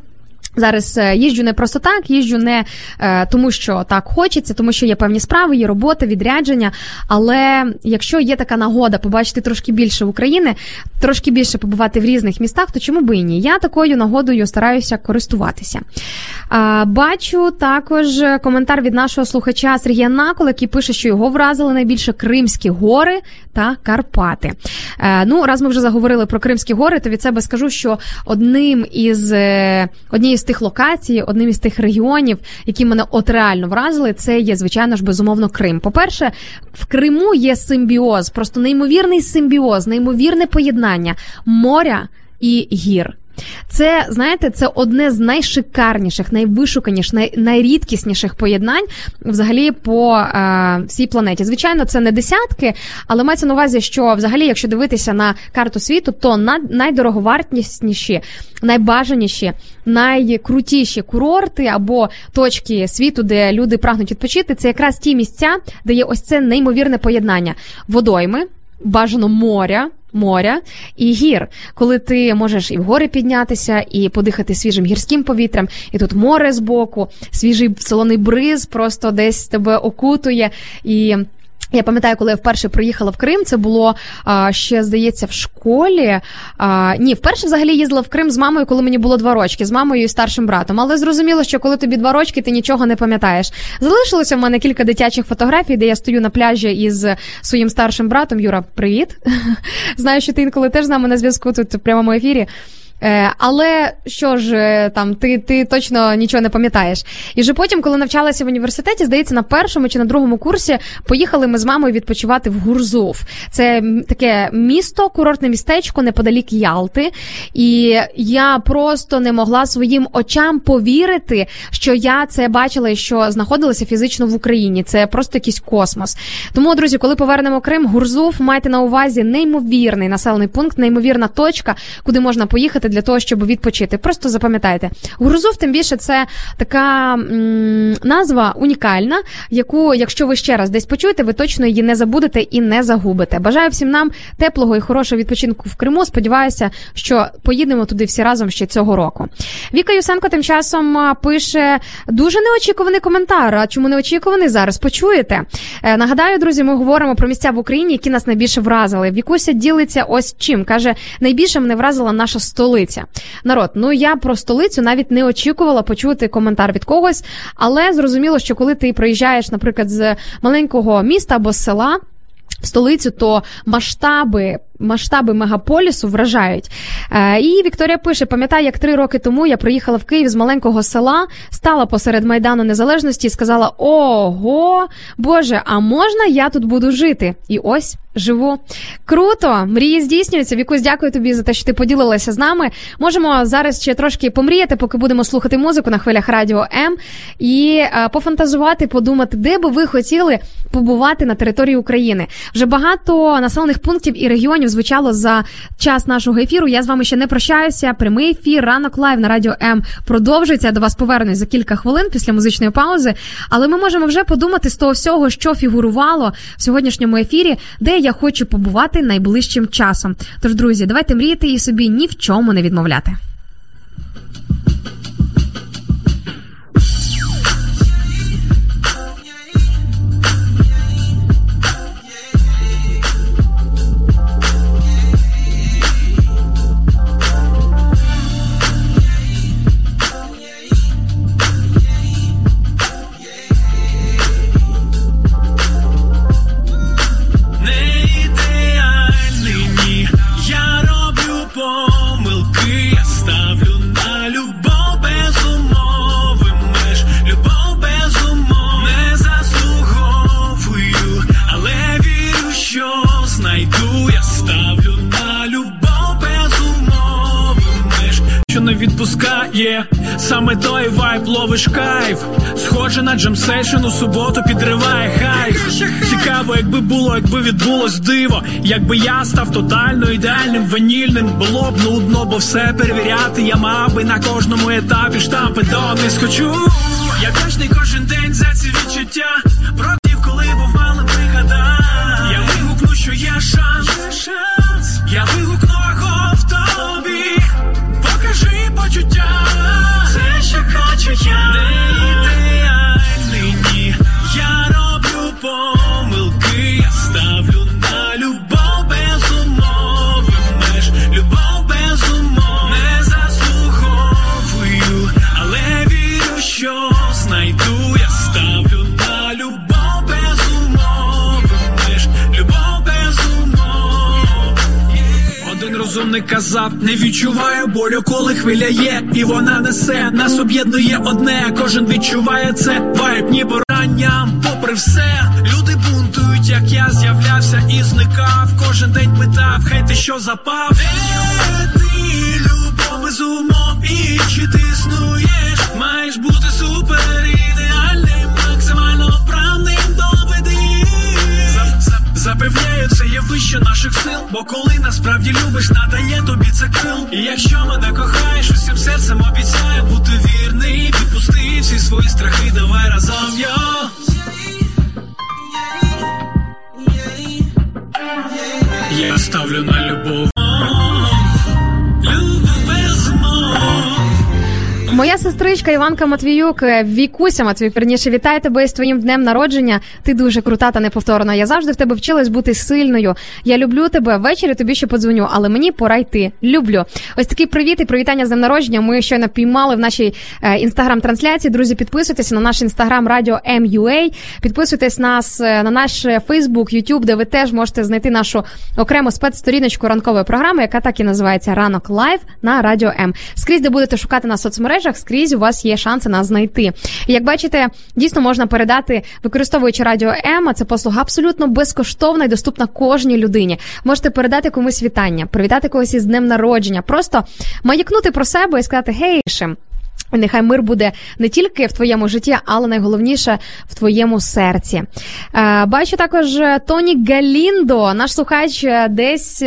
Зараз е, їжджу не просто так, їжджу не е, тому, що так хочеться, тому що є певні справи, є робота, відрядження. Але якщо є така нагода побачити трошки більше України, трошки більше побувати в різних містах, то чому би і ні? Я такою нагодою стараюся користуватися. Е, бачу також коментар від нашого слухача Сергія Накола, який пише, що його вразили найбільше Кримські гори та Карпати. Е, ну, раз ми вже заговорили про Кримські гори, то від себе скажу, що одним із е, однією з тих локацій, одним із тих регіонів, які мене от реально вразили, це є звичайно ж безумовно Крим. По-перше, в Криму є симбіоз, просто неймовірний симбіоз, неймовірне поєднання моря і гір. Це знаєте, це одне з найшикарніших, найвишуканіших, най, найрідкісніших поєднань взагалі по е, всій планеті. Звичайно, це не десятки, але мається на увазі, що взагалі, якщо дивитися на карту світу, то на, найдороговартісніші, найбажаніші, найкрутіші курорти або точки світу, де люди прагнуть відпочити, це якраз ті місця, де є ось це неймовірне поєднання водойми, бажано моря моря і гір, коли ти можеш і в гори піднятися, і подихати свіжим гірським повітрям, і тут море збоку, свіжий солоний бриз просто десь тебе окутує і. Я пам'ятаю, коли я вперше приїхала в Крим, це було а, ще, здається, в школі. А, ні, вперше взагалі їздила в Крим з мамою, коли мені було два рочки, з мамою і старшим братом. Але зрозуміло, що коли тобі два рочки, ти нічого не пам'ятаєш. Залишилося в мене кілька дитячих фотографій, де я стою на пляжі із своїм старшим братом. Юра, привіт! Знаю, що ти інколи теж з нами на зв'язку тут в прямому ефірі. Е, але що ж е, там, ти ти точно нічого не пам'ятаєш. І вже потім, коли навчалася в університеті, здається, на першому чи на другому курсі поїхали ми з мамою відпочивати в Гурзув. Це таке місто, курортне містечко неподалік Ялти. І я просто не могла своїм очам повірити, що я це бачила і що знаходилася фізично в Україні. Це просто якийсь космос. Тому, друзі, коли повернемо Крим, Гурзув, майте на увазі неймовірний населений пункт, неймовірна точка, куди можна поїхати для того, щоб відпочити. Просто запам'ятайте. Гурзув, тим більше, це така м- назва унікальна, яку, якщо ви ще раз десь почуєте, ви точно її не забудете і не загубите. Бажаю всім нам теплого і хорошого відпочинку в Криму. Сподіваюся, що поїдемо туди всі разом ще цього року. Віка Юсенко тим часом пише дуже неочікуваний коментар. А чому неочікуваний зараз? Почуєте? Е, нагадаю, друзі, ми говоримо про місця в Україні, які нас найбільше вразили. Вікуся ділиться ось чим. каже: найбільше мене вразила наша столиця. Народ, ну я про столицю навіть не очікувала почути коментар від когось, але зрозуміло, що коли ти приїжджаєш, наприклад, з маленького міста або села. В столицю то масштаби масштаби мегаполісу вражають. Е, і Вікторія пише: пам'ятаю, як три роки тому я приїхала в Київ з маленького села, стала посеред майдану незалежності і сказала: Ого, Боже, а можна я тут буду жити? І ось. Живу круто, мрії здійснюються. Вікусь, дякую тобі за те, що ти поділилася з нами. Можемо зараз ще трошки помріяти, поки будемо слухати музику на хвилях радіо М і е, пофантазувати, подумати, де би ви хотіли побувати на території України. Вже багато населених пунктів і регіонів звучало за час нашого ефіру. Я з вами ще не прощаюся. Прямий ефір ранок live на радіо М продовжується. Я до вас повернусь за кілька хвилин після музичної паузи. Але ми можемо вже подумати з того всього, що фігурувало в сьогоднішньому ефірі, де я хочу побувати найближчим часом. Тож, друзі, давайте мріяти і собі ні в чому не відмовляти. Відпускає. Саме той вайб ловиш кайф. Схоже на джемсейшн у суботу підриває хайп. Цікаво, якби було, якби відбулось диво. Якби я став тотально ідеальним, ванільним, було б нудно, бо все перевіряти. Я мав би на кожному етапі штампи дониз хочу. Я вдячний кожен день за ці відчуття. Против, коли був малим пригада. Я вигукну, що є шанс. Я вигукну казав, не відчуваю болю, коли хвиля є, і вона несе, нас об'єднує одне, кожен відчуває це, вайб ніби ранням, попри все, люди бунтують, як я з'являвся і зникав, кожен день питав, хай ти що запав, Де ти любов без умов, і чи ти існуєш, маєш бути супер Запевняю, це є вище наших сил, бо коли насправді любиш, надає тобі це крил. І якщо мене кохаєш, усім серцем обіцяю бути вірний, відпусти всі свої страхи, давай разом я. Я ставлю на. Любов Моя сестричка Іванка Матвіюк, е, Вікуся Матвіюк, верніше, вітаю тебе з твоїм днем народження. Ти дуже крута та неповторна. Я завжди в тебе вчилась бути сильною. Я люблю тебе. Ввечері тобі ще подзвоню, але мені пора йти. Люблю. Ось такий привіт і привітання з днем народження. Ми щойно піймали в нашій е, інстаграм-трансляції. Друзі, підписуйтесь на наш інстаграм Радіо MUA. Підписуйтесь нас на наш Фейсбук, Ютуб, де ви теж можете знайти нашу окрему спецсторіночку ранкової програми, яка так і називається Ранок Live на Радіо М. Скрізь, де будете шукати на соцмережах, скрізь у вас є шанси нас знайти. Як бачите, дійсно можна передати, використовуючи Радіо М, а це послуга абсолютно безкоштовна і доступна кожній людині. Можете передати комусь вітання, привітати когось із днем народження, просто маякнути про себе і сказати гей. Нехай мир буде не тільки в твоєму житті, але найголовніше в твоєму серці. Е, бачу також е, Тоні Галіндо, наш слухач е, десь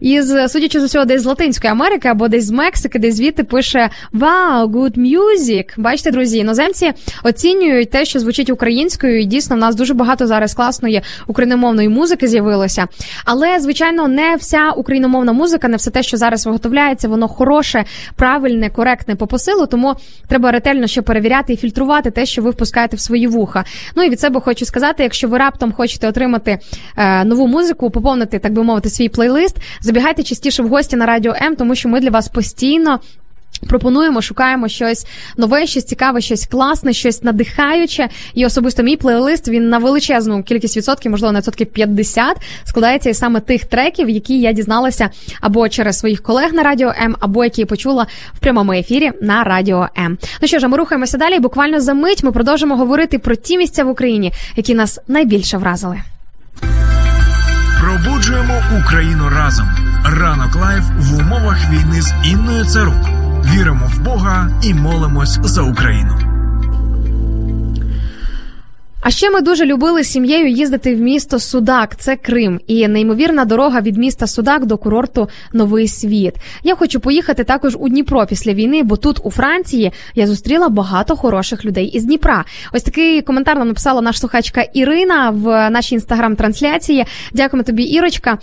із, судячи з усього, десь з Латинської Америки або десь з Мексики, десь звідти пише Вау, good music. Бачите, друзі, іноземці оцінюють те, що звучить українською, і дійсно в нас дуже багато зараз класної україномовної музики з'явилося. Але, звичайно, не вся україномовна музика, не все те, що зараз виготовляється, воно хороше, правильне, коректне по посилу. Тому треба ретельно ще перевіряти і фільтрувати те, що ви впускаєте в свої вуха. Ну і від себе хочу сказати, якщо ви раптом хочете отримати е, нову музику, поповнити, так би мовити, свій плейлист, забігайте частіше в гості на радіо М, тому що ми для вас постійно. Пропонуємо, шукаємо щось нове, щось цікаве, щось класне, щось надихаюче. І особисто мій плейлист він на величезну кількість відсотків, можливо, на відсотків 50, складається із саме тих треків, які я дізналася або через своїх колег на радіо М, або які почула в прямому ефірі на радіо М. Ну що ж, ми рухаємося далі. Буквально за мить ми продовжимо говорити про ті місця в Україні, які нас найбільше вразили. Пробуджуємо Україну разом. Ранок live в умовах війни з Інною Царук. Віримо в Бога і молимось за Україну. А ще ми дуже любили з сім'єю їздити в місто Судак, це Крим, і неймовірна дорога від міста Судак до курорту Новий Світ. Я хочу поїхати також у Дніпро після війни, бо тут у Франції я зустріла багато хороших людей із Дніпра. Ось такий коментар нам написала наша слухачка Ірина в нашій інстаграм-трансляції. Дякуємо тобі, Ірочка.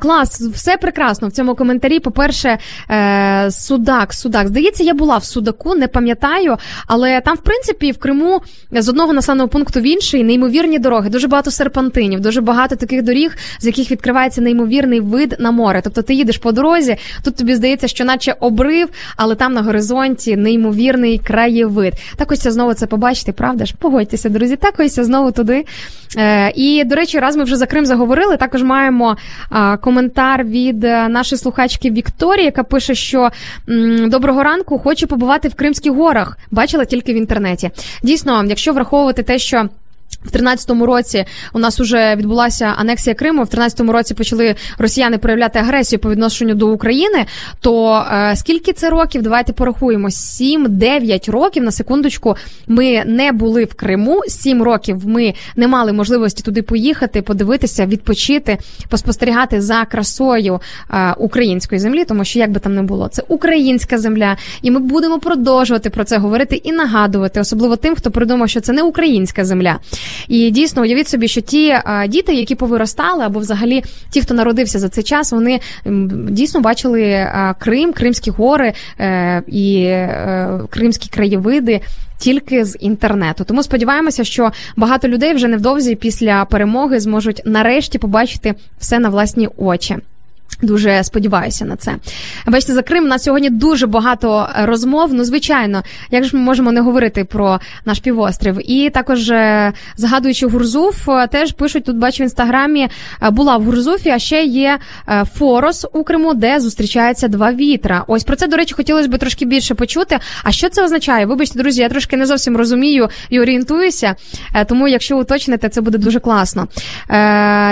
Клас, все прекрасно в цьому коментарі. По перше, е, Судак, Судак. Здається, я була в Судаку, не пам'ятаю, але там, в принципі, в Криму з одного населеного пункту в інший неймовірні дороги, дуже багато серпантинів, дуже багато таких доріг, з яких відкривається неймовірний вид на море. Тобто ти їдеш по дорозі, тут тобі здається, що наче обрив, але там на горизонті неймовірний краєвид. Так ось знову це побачити, правда ж? Погодьтеся, друзі, так ось знову туди. Е, і, до речі, раз ми вже за Крим заговорили, також маємо коментар від е, нашої слухачки Вікторії, яка пише, що доброго ранку, хочу побувати в Кримських горах. Бачила тільки в інтернеті. Дійсно, якщо враховувати те, що В 13-му році у нас вже відбулася анексія Криму. В 13-му році почали росіяни проявляти агресію по відношенню до України. То е, скільки це років? Давайте порахуємо: 7-9 років на секундочку. Ми не були в Криму. 7 років ми не мали можливості туди поїхати, подивитися, відпочити, поспостерігати за красою е, української землі, тому що як би там не було, це українська земля, і ми будемо продовжувати про це говорити і нагадувати, особливо тим, хто придумав, що це не українська земля. І дійсно уявіть собі, що ті діти, які повиростали, або взагалі ті, хто народився за цей час, вони дійсно бачили Крим, Кримські гори е, і е, кримські краєвиди. Тільки з інтернету, тому сподіваємося, що багато людей вже невдовзі після перемоги зможуть нарешті побачити все на власні очі. Дуже сподіваюся на це. Бачите, за Крим у нас сьогодні дуже багато е, розмов. Ну, звичайно, як ж ми можемо не говорити про наш півострів? І також е, згадуючи Гурзуф, е, теж пишуть тут, бачу в інстаграмі, була в Гурзуфі, а ще є Форос у Криму, де зустрічаються два вітра. Ось про це, до речі, хотілося б трошки більше почути. А що це означає? Вибачте, друзі, я трошки не зовсім розумію і орієнтуюся, тому якщо уточните, це буде дуже класно.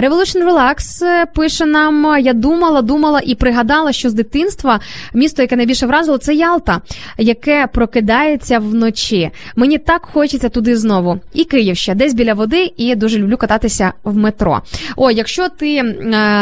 Revolution Relax пише нам: я думала, думала і пригадала, що з дитинства місто, яке найбільше вразило, це Ялта, яке прокидається вночі. Мені так хочеться туди знову. І Київ ще десь біля води, і дуже люблю кататися в метро. О, якщо ти е,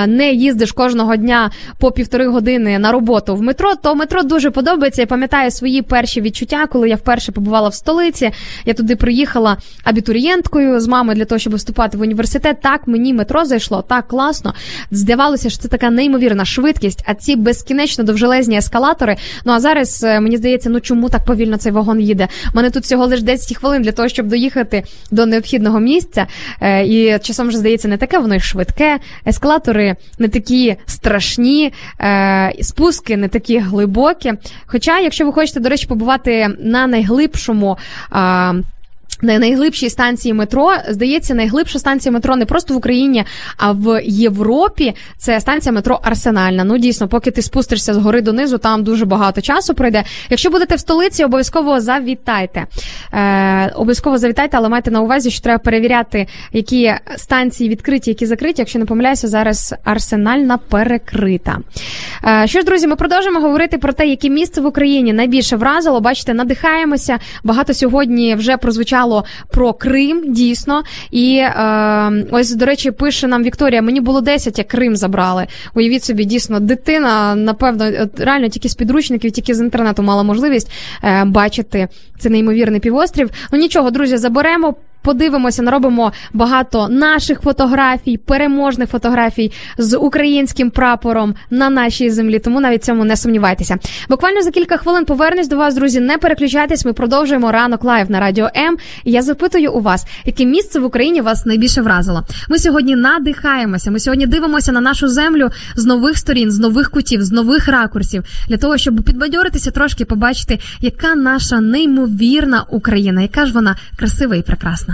не їздиш кожного дня по півтори години на роботу в метро, то метро дуже подобається. Я пам'ятаю свої перші відчуття, коли я вперше побувала в столиці. Я туди приїхала абітурієнткою з мамою для того, щоб вступати в університет. Так мені метро зайшло, так класно. Здавалося, що це така неймовірна швидкість, а ці безкінечно довжелезні ескалатори. Ну а зараз е, мені здається, ну чому так повільно цей вагон їде? Мене тут всього лише 10 хвилин для того, щоб доїхати до необхідного місця. Е, І часом вже здається, не таке воно й швидке. Ескалатори не такі страшні, е, спуски не такі глибокі. Хоча, якщо ви хочете, до речі, побувати на найглибшому. На найглибшій станції метро здається, найглибша станція метро не просто в Україні, а в Європі. Це станція метро Арсенальна. Ну дійсно, поки ти спустишся з гори донизу, там дуже багато часу пройде. Якщо будете в столиці, обов'язково завітайте. Е, обов'язково завітайте, але майте на увазі, що треба перевіряти, які станції відкриті, які закриті. Якщо не помиляюся, зараз арсенальна перекрита. Е, що ж, друзі, ми продовжимо говорити про те, яке місце в Україні найбільше вразило. Бачите, надихаємося. Багато сьогодні вже прозвучало про Крим, дійсно. І е, ось, до речі, пише нам Вікторія: мені було 10, як Крим забрали. Уявіть собі, дійсно, дитина, напевно, реально тільки з підручників, тільки з інтернету мала можливість е, бачити цей неймовірний півострів. Ну нічого, друзі, заберемо. Подивимося, наробимо багато наших фотографій, переможних фотографій з українським прапором на нашій землі. Тому навіть цьому не сумнівайтеся. Буквально за кілька хвилин повернусь до вас, друзі. Не переключайтесь. Ми продовжуємо ранок live на радіо М. Я запитую у вас, яке місце в Україні вас найбільше вразило. Ми сьогодні надихаємося. Ми сьогодні дивимося на нашу землю з нових сторін, з нових кутів, з нових ракурсів, для того, щоб підбадьоритися трошки, побачити, яка наша неймовірна Україна, яка ж вона красива і прекрасна.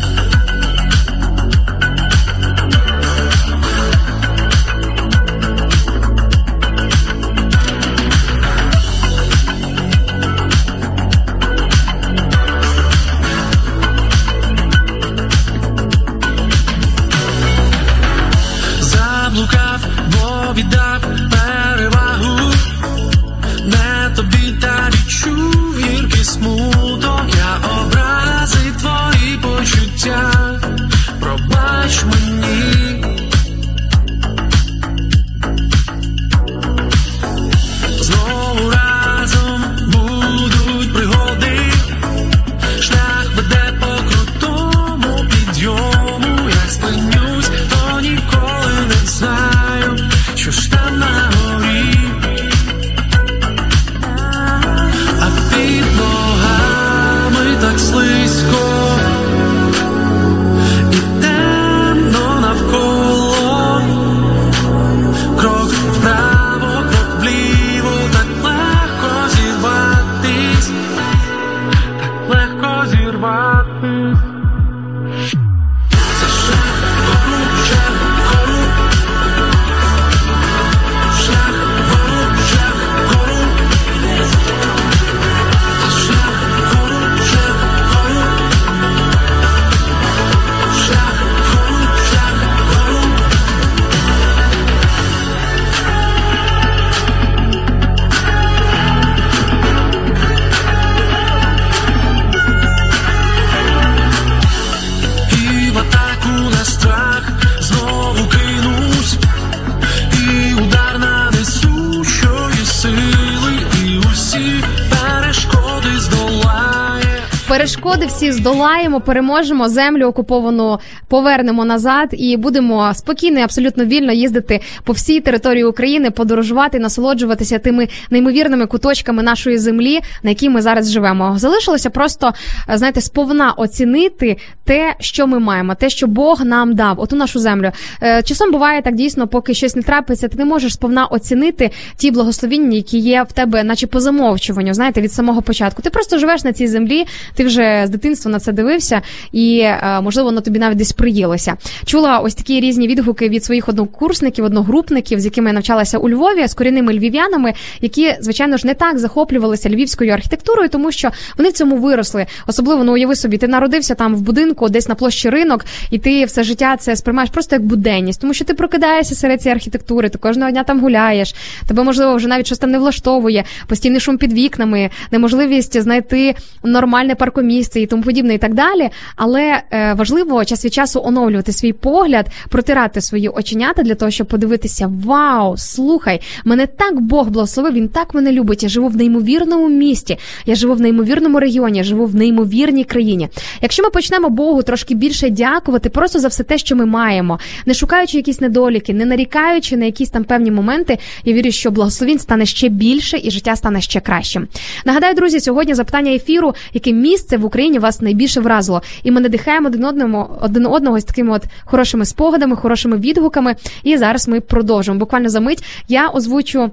здолаємо, переможемо землю окуповану, повернемо назад і будемо спокійно і абсолютно вільно їздити по всій території України, подорожувати, насолоджуватися тими неймовірними куточками нашої землі, на якій ми зараз живемо. Залишилося просто е, знаєте, сповна оцінити те, що ми маємо, те, що Бог нам дав, оту нашу землю. Е, Часом буває так дійсно, поки щось не трапиться, ти не можеш сповна оцінити ті благословіння, які є в тебе, наче по замовчуванню, знаєте, від самого початку. Ти просто живеш на цій землі, ти вже з дитинства на це дивився, і е, можливо воно тобі навіть десь приїлося. Чула ось такі різні відгуки від своїх однокурсників, одногрупників, з якими я навчалася у Львові, з корінними львів'янами, які, звичайно ж, не так захоплювалися львівською архітектурою, тому що вони в цьому виросли. Особливо, ну уяви собі, ти народився там в будинку, десь на площі ринок, і ти все життя це сприймаєш просто як буденність, тому що ти прокидаєшся серед цієї архітектури, ти кожного дня там гуляєш. Тебе можливо вже навіть щось там не влаштовує, постійний шум під вікнами, неможливість знайти нормальне паркомісце і тому подібне, і так далі. Але е, важливо час від часу оновлювати свій погляд, протирати свої оченята для того, щоб подивитися: Вау, слухай, мене так Бог благословив, він так мене любить. Я живу в неймовірному місті, я живу в неймовірному регіоні, я живу в неймовірній країні. Якщо ми почнемо Богу трошки більше дякувати, просто за все те, що ми маємо, не шукаючи якісь недоліки, не нарікаючи на якісь там певні моменти, я вірю, що благословінь стане ще більше і життя стане ще кращим. Нагадаю, друзі, сьогодні запитання ефіру, яке місце в Україні вас найбільше вразило, і ми надихаємо один одному один одного з такими от хорошими спогадами, хорошими відгуками. І зараз ми продовжимо. Буквально за мить я озвучу.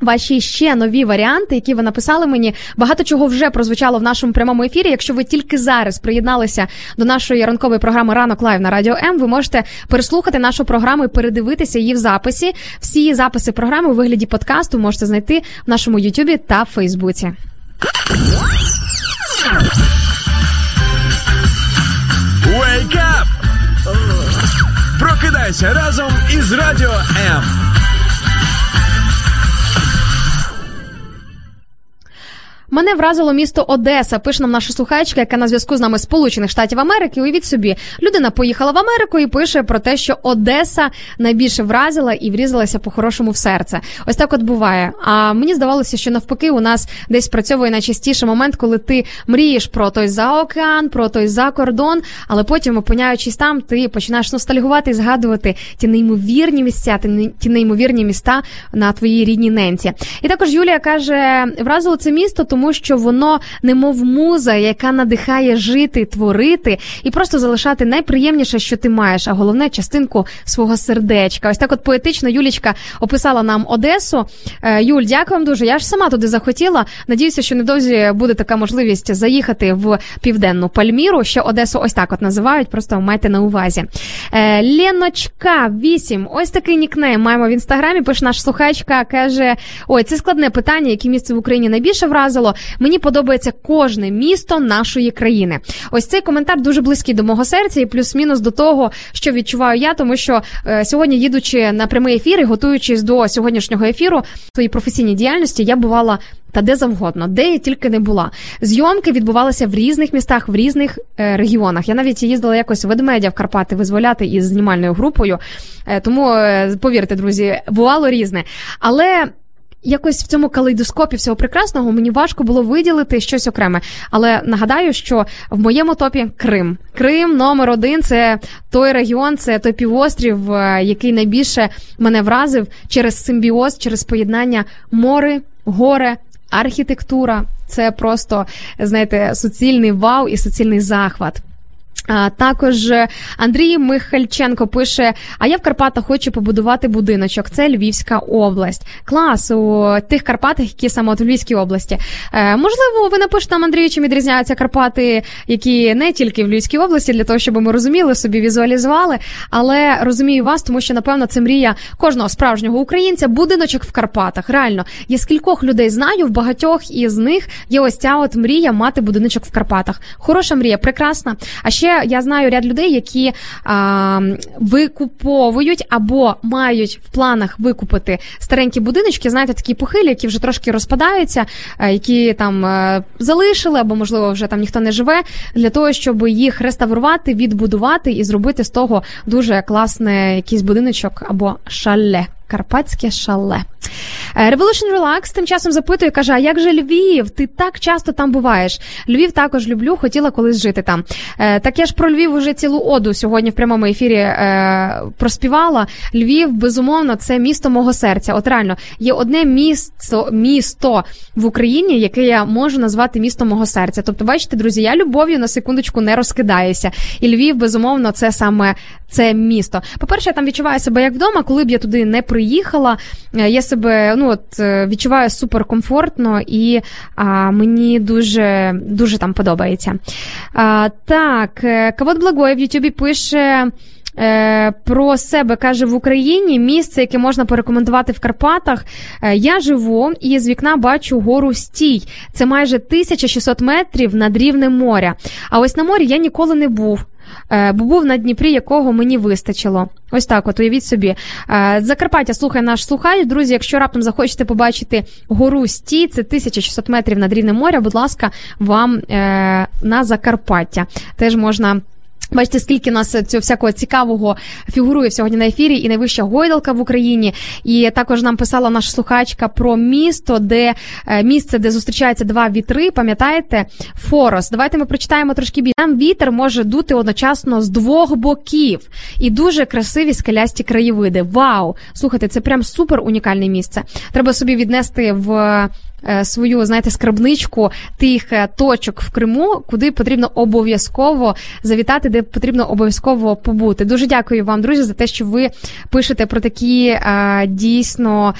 Ваші ще нові варіанти, які ви написали мені, багато чого вже прозвучало в нашому прямому ефірі. Якщо ви тільки зараз приєдналися до нашої ранкової програми Ранок Live на Радіо М, ви можете переслухати нашу програму і передивитися її в записі. Всі записи програми у вигляді подкасту можете знайти в нашому Ютубі та Фейсбуці. Прокидайся разом із Радіо М. Мене вразило місто Одеса. Пише нам наша слухачка, яка на зв'язку з нами Сполучених Штатів Америки. Уявіть собі, людина поїхала в Америку і пише про те, що Одеса найбільше вразила і врізалася по-хорошому в серце. Ось так от буває. А мені здавалося, що навпаки, у нас десь працьовує найчастіше момент, коли ти мрієш про той заокеан, про той закордон, але потім, опиняючись там, ти починаєш ностальгувати і згадувати ті неймовірні місця, ті неймовірні міста на твоїй рідній ненці. І також Юлія каже: вразило це місто, тому що воно немов муза, яка надихає жити, творити і просто залишати найприємніше, що ти маєш, а головне частинку свого сердечка. Ось так, от поетично Юлічка описала нам Одесу. Е, Юль, дякую вам дуже. Я ж сама туди захотіла. Надіюся, що недовзі буде така можливість заїхати в південну Пальміру. Ще Одесу ось так от називають. Просто майте на увазі. Е, Леночка 8. Ось такий нікнейм маємо в інстаграмі. Пише наш слухачка, каже: Ой, це складне питання, яке місце в Україні найбільше вразило. Мені подобається кожне місто нашої країни. Ось цей коментар дуже близький до мого серця, і плюс-мінус до того, що відчуваю я, тому що е, сьогодні, їдучи на прямий ефір і готуючись до сьогоднішнього ефіру своїй професійній діяльності, я бувала. Та де завгодно, де я тільки не була. Зйомки відбувалися в різних містах, в різних е, регіонах. Я навіть їздила якось ведмедя в Карпати визволяти із знімальною групою. Е, тому е, повірте, друзі, бувало різне. Але якось в цьому калейдоскопі всього прекрасного мені важко було виділити щось окреме. Але нагадаю, що в моєму топі Крим. Крим номер один це той регіон, це той півострів, е, який найбільше мене вразив через симбіоз, через поєднання море, горе. Архітектура це просто знаєте суцільний вау і суцільний захват. Також е, Андрій Михальченко пише: А я в Карпатах хочу побудувати будиночок. Це Львівська область. Клас у тих Карпатах, які саме от в Львівській області. Е, можливо, ви напишете нам, Андрію, чим відрізняються Карпати, які не тільки в Львівській області, для того, щоб ми розуміли, собі візуалізували. Але розумію вас, тому що напевно це мрія кожного справжнього українця. Будиночок в Карпатах. Реально, я скількох людей знаю, в багатьох із них є ось ця от мрія мати будиночок в Карпатах. Хороша мрія, прекрасна. А ще я знаю ряд людей, які а, викуповують або мають в планах викупити старенькі будиночки, знаєте, такі похилі, які вже трошки розпадаються, е, які там е, залишили, або можливо вже там ніхто не живе, для того, щоб їх реставрувати, відбудувати і зробити з того дуже класне якийсь будиночок або шале. Карпатське шале. Е, Revolution Relax тим часом запитує, каже: а як же Львів? Ти так часто там буваєш? Львів також люблю, хотіла колись жити там. Е, Так я ж про Львів уже цілу оду сьогодні в прямому ефірі е, проспівала. Львів, безумовно, це місто мого серця. От реально, є одне місто, місто в Україні, яке я можу назвати містом мого серця. Тобто, бачите, друзі, я любов'ю на секундочку не розкидаюся. І Львів, безумовно, це саме це місто. По-перше, я там відчуваю себе як вдома, коли б я туди не приїхала. Е, Я себе ну от е, відчуваю суперкомфортно і а, мені дуже дуже там подобається. А, так, е, Кавод Благой в Ютубі пише. Про себе каже в Україні місце, яке можна порекомендувати в Карпатах. Я живу і з вікна бачу гору Стій. Це майже 1600 метрів над рівнем моря. А ось на морі я ніколи не був. Е, Бо був на Дніпрі, якого мені вистачило. Ось так, от уявіть собі. Е, Закарпаття слухай наш слухай. Друзі, якщо раптом захочете побачити гору Сті, це 1600 метрів над рівнем моря. Будь ласка, вам е, на Закарпаття. Теж можна. Бачите, скільки нас цього всякого цікавого фігурує сьогодні на ефірі, і найвища гойдалка в Україні. І також нам писала наша слухачка про місто, де е, місце, де зустрічаються два вітри. Пам'ятаєте, Форос. Давайте ми прочитаємо трошки більше. Там вітер може дути одночасно з двох боків і дуже красиві скелясті краєвиди. Вау! Слухайте, це прям супер унікальне місце. Треба собі віднести в. Е, Свою, знаєте, скарбничку тих е, точок в Криму, куди потрібно обов'язково завітати, де потрібно обов'язково побути. Дуже дякую вам, друзі, за те, що ви пишете про такі е, дійсно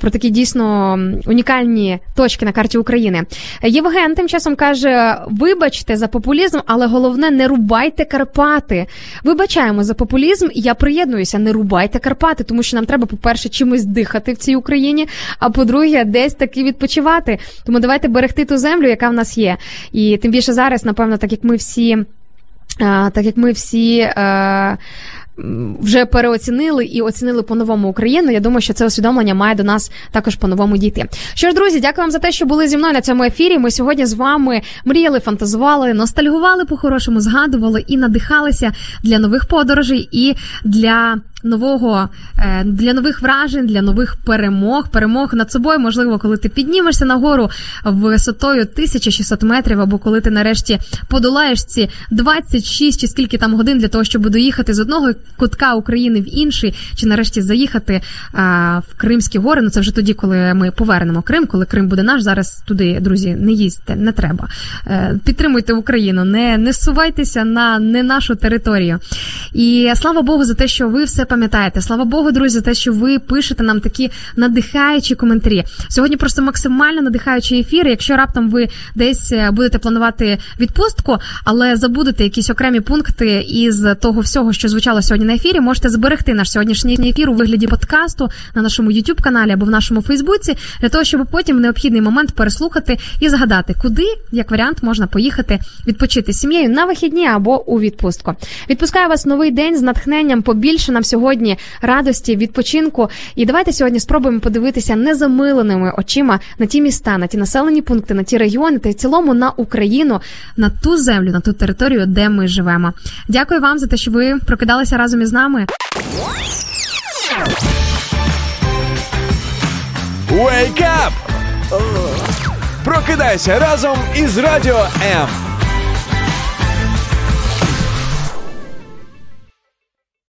про такі дійсно унікальні точки на карті України. Євген тим часом каже: вибачте за популізм, але головне, не рубайте Карпати. Вибачаємо за популізм, я приєднуюся, не рубайте Карпати, тому що нам треба, по-перше, чимось дихати в цій Україні, а по-друге, десь таки відпочивати. Тому давайте берегти ту землю, яка в нас є. І тим більше зараз, напевно, так як ми всі. Так як ми всі е, вже переоцінили і оцінили по-новому Україну, я думаю, що це усвідомлення має до нас також по-новому дійти. Що ж, друзі, дякую вам за те, що були зі мною на цьому ефірі. Ми сьогодні з вами мріяли, фантазували, ностальгували по-хорошому, згадували і надихалися для нових подорожей і для. Нового е, для нових вражень, для нових перемог, перемог над собою, можливо, коли ти піднімешся нагору висотою 1600 метрів, або коли ти нарешті подолаєш ці 26 чи скільки там годин для того, щоб доїхати з одного кутка України в інший, чи нарешті заїхати а, в Кримські гори. Ну це вже тоді, коли ми повернемо Крим, коли Крим буде наш. Зараз туди, друзі, не їздьте, не треба. Е, підтримуйте Україну, не, не сувайтеся на не нашу територію. І слава Богу за те, що ви все пам'ятаєте. Слава Богу, друзі, за те, що ви пишете нам такі надихаючі коментарі. Сьогодні просто максимально надихаючі ефіри. Якщо раптом ви десь е, будете планувати відпустку, але забудете якісь окремі пункти із того всього, що звучало сьогодні на ефірі, можете зберегти наш сьогоднішній ефір у вигляді подкасту на нашому youtube каналі або в нашому Фейсбуці, для того, щоб потім в необхідний момент переслухати і згадати, куди як варіант можна поїхати відпочити з сім'єю на вихідні або у відпустку. Відпускаю вас новий день з натхненням. Побільше нам сьогодні радості, відпочинку. І давайте сьогодні спробуємо подивитися незамиленими очима на ті міста, на ті населені пункти, на ті регіони та й в цілому на Україну, на ту землю, на ту територію, де ми живемо. Дякую вам за те, що ви прокидалися разом із нами. Wake up! Прокидайся разом із Радіо М.